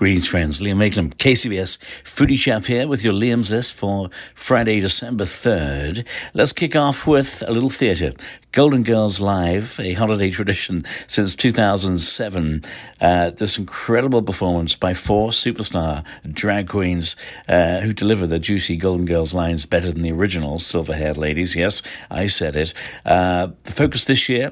Greetings, friends. Liam Mayclem, KCBS Foodie Chap here with your Liam's list for Friday, December 3rd. Let's kick off with a little theatre. Golden Girls Live, a holiday tradition since 2007. Uh, this incredible performance by four superstar drag queens uh, who deliver the juicy Golden Girls lines better than the original silver haired ladies. Yes, I said it. Uh, the focus this year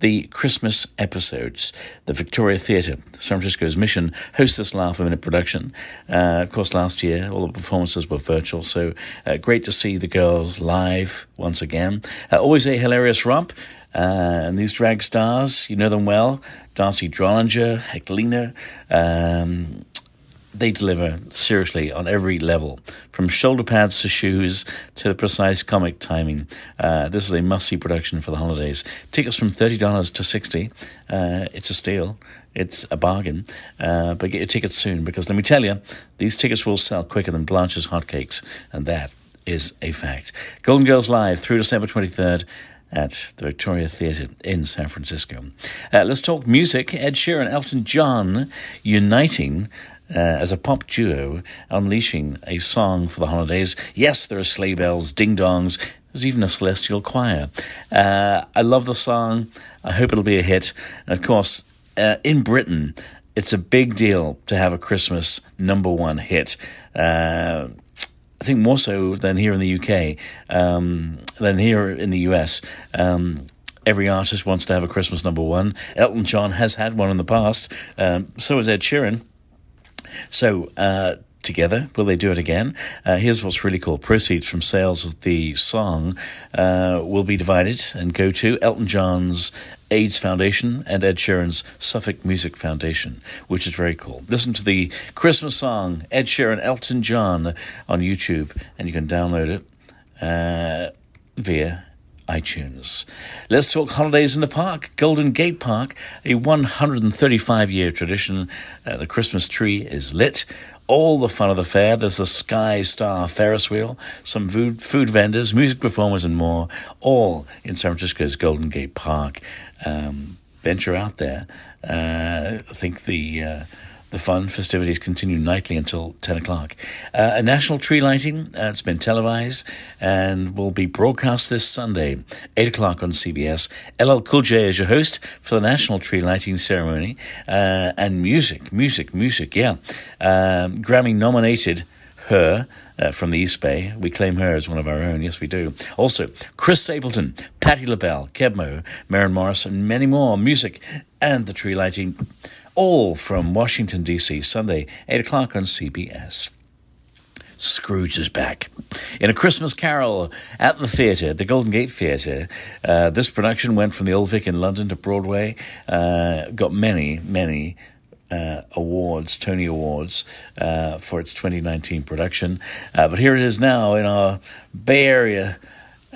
the Christmas episodes. The Victoria Theatre, San Francisco's mission, hosts this Laugh a Minute production. Uh, of course, last year all the performances were virtual, so uh, great to see the girls live once again. Uh, always a hilarious romp. Uh, and these drag stars, you know them well D'Arcy Drollinger, Heklina, um, they deliver seriously on every level, from shoulder pads to shoes to the precise comic timing. Uh, this is a must-see production for the holidays. Tickets from thirty dollars to sixty. Uh, it's a steal. It's a bargain. Uh, but get your tickets soon because let me tell you, these tickets will sell quicker than Blanche's hotcakes, and that is a fact. Golden Girls Live through December twenty third at the Victoria Theatre in San Francisco. Uh, let's talk music. Ed Sheeran, Elton John uniting uh, as a pop duo unleashing a song for the holidays. Yes, there are sleigh bells, ding dongs, there's even a celestial choir. Uh, I love the song. I hope it'll be a hit. And of course, uh, in Britain, it's a big deal to have a Christmas number one hit. Uh, I think more so than here in the UK, um, than here in the US. Um, every artist wants to have a Christmas number one. Elton John has had one in the past. Um, so has Ed Sheeran. So, uh, together. Will they do it again? Uh, here's what's really cool. Proceeds from sales of the song uh, will be divided and go to Elton John's AIDS Foundation and Ed Sheeran's Suffolk Music Foundation, which is very cool. Listen to the Christmas song, Ed Sheeran, Elton John, on YouTube, and you can download it uh, via iTunes. Let's talk holidays in the park. Golden Gate Park, a 135 year tradition. Uh, the Christmas tree is lit. All the fun of the fair. There's a Sky Star Ferris wheel, some food, food vendors, music performers, and more, all in San Francisco's Golden Gate Park. Um, venture out there. Uh, I think the. Uh, the fun festivities continue nightly until 10 o'clock. Uh, a national tree lighting, uh, it's been televised and will be broadcast this Sunday, 8 o'clock on CBS. LL Cool J is your host for the national tree lighting ceremony. Uh, and music, music, music, yeah. Um, Grammy nominated her. Uh, from the East Bay. We claim her as one of our own. Yes, we do. Also, Chris Stapleton, Patti LaBelle, Keb Maren Morris, and many more. Music and the tree lighting all from Washington, D.C., Sunday, 8 o'clock on CBS. Scrooge is back. In A Christmas Carol at the theatre, the Golden Gate Theatre, uh, this production went from the Old Vic in London to Broadway, uh, got many, many uh, awards, Tony Awards, uh, for its 2019 production. Uh, but here it is now in our Bay Area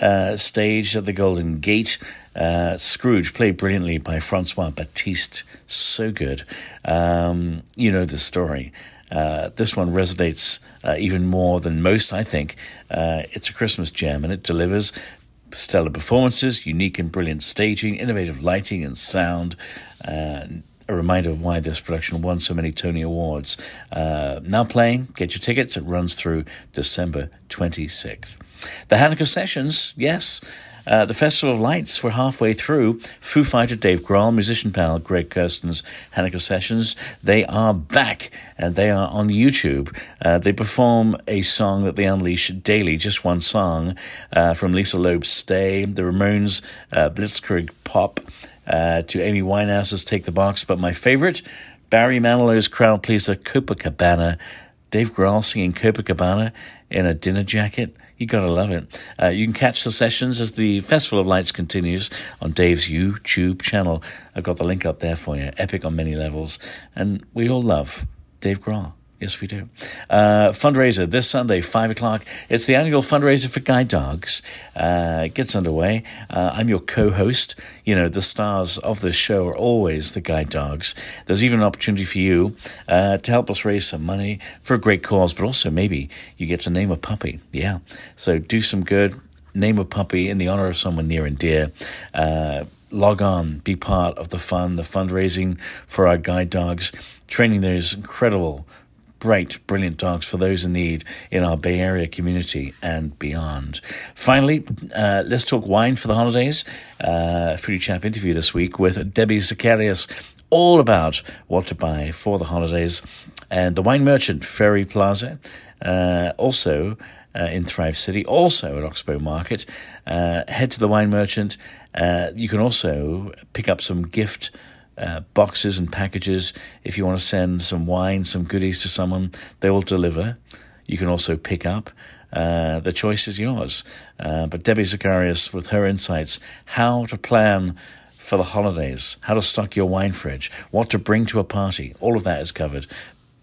uh, stage at the Golden Gate. Uh, Scrooge, played brilliantly by Francois Battiste, so good. Um, you know the story. Uh, this one resonates uh, even more than most, I think. Uh, it's a Christmas gem and it delivers stellar performances, unique and brilliant staging, innovative lighting and sound. Uh, a reminder of why this production won so many Tony Awards. Uh, now playing, get your tickets. It runs through December 26th. The Hanukkah Sessions, yes. Uh, the Festival of Lights we're halfway through. Foo Fighter Dave Grohl, musician pal Greg Kurstin's Hanukkah Sessions, they are back and they are on YouTube. Uh, they perform a song that they unleash daily, just one song uh, from Lisa Loeb's Stay, the Ramones uh, Blitzkrieg Bop, uh, to Amy Winehouse's Take the Box. But my favorite, Barry Manilow's crowd pleaser Copacabana. Dave Grohl singing Copacabana in a dinner jacket You gotta love it. Uh, you can catch the sessions as the Festival of Lights continues on Dave's YouTube channel. I've got the link up there for you. Epic on many levels. And we all love Dave Grohl. Yes, we do. Uh, fundraiser this Sunday, 5 o'clock. It's the annual fundraiser for guide dogs. Uh, it gets underway. Uh, I'm your co host. You know, the stars of this show are always the guide dogs. There's even an opportunity for you uh, to help us raise some money for a great cause, but also maybe you get to name a puppy. Yeah. So do some good. Name a puppy in the honor of someone near and dear uh, log on, be part of the fun, the fundraising for our guide dogs. Training is incredible bright, brilliant dogs for those in need in our Bay Area community and beyond. Finally, uh, let's talk wine for the holidays. Uh, Foodie Chap interview this week with Debbie Zachareas, all about what to buy for the holidays. And the wine merchant, Ferry Plaza, uh, also uh, in Thrive City, also at Oxbow Market. Uh, head to the wine merchant. Uh, you can also pick up some gift uh, boxes and packages. If you want to send some wine, some goodies to someone, they will deliver. You can also pick up. Uh, the choice is yours. Uh, but Debbie Zachareas, with her insights, how to plan for the holidays, how to stock your wine fridge, what to bring to a party, all of that is covered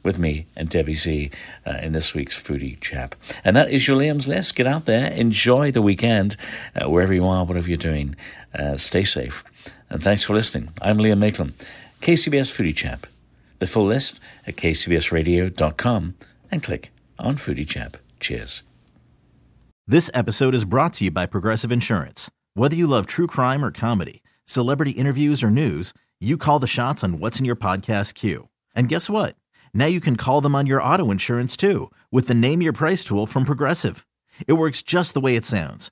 with me and Debbie Z uh, in this week's Foodie Chap. And that is your Liam's List. Get out there, enjoy the weekend, uh, wherever you are, whatever you're doing. Uh, stay safe. And thanks for listening. I'm Liam Mayclem, KCBS Foodie Chap. The full list at kcbsradio.com and click on Foodie Chap. Cheers. This episode is brought to you by Progressive Insurance. Whether you love true crime or comedy, celebrity interviews or news, you call the shots on what's in your podcast queue. And guess what? Now you can call them on your auto insurance too with the Name Your Price tool from Progressive. It works just the way it sounds.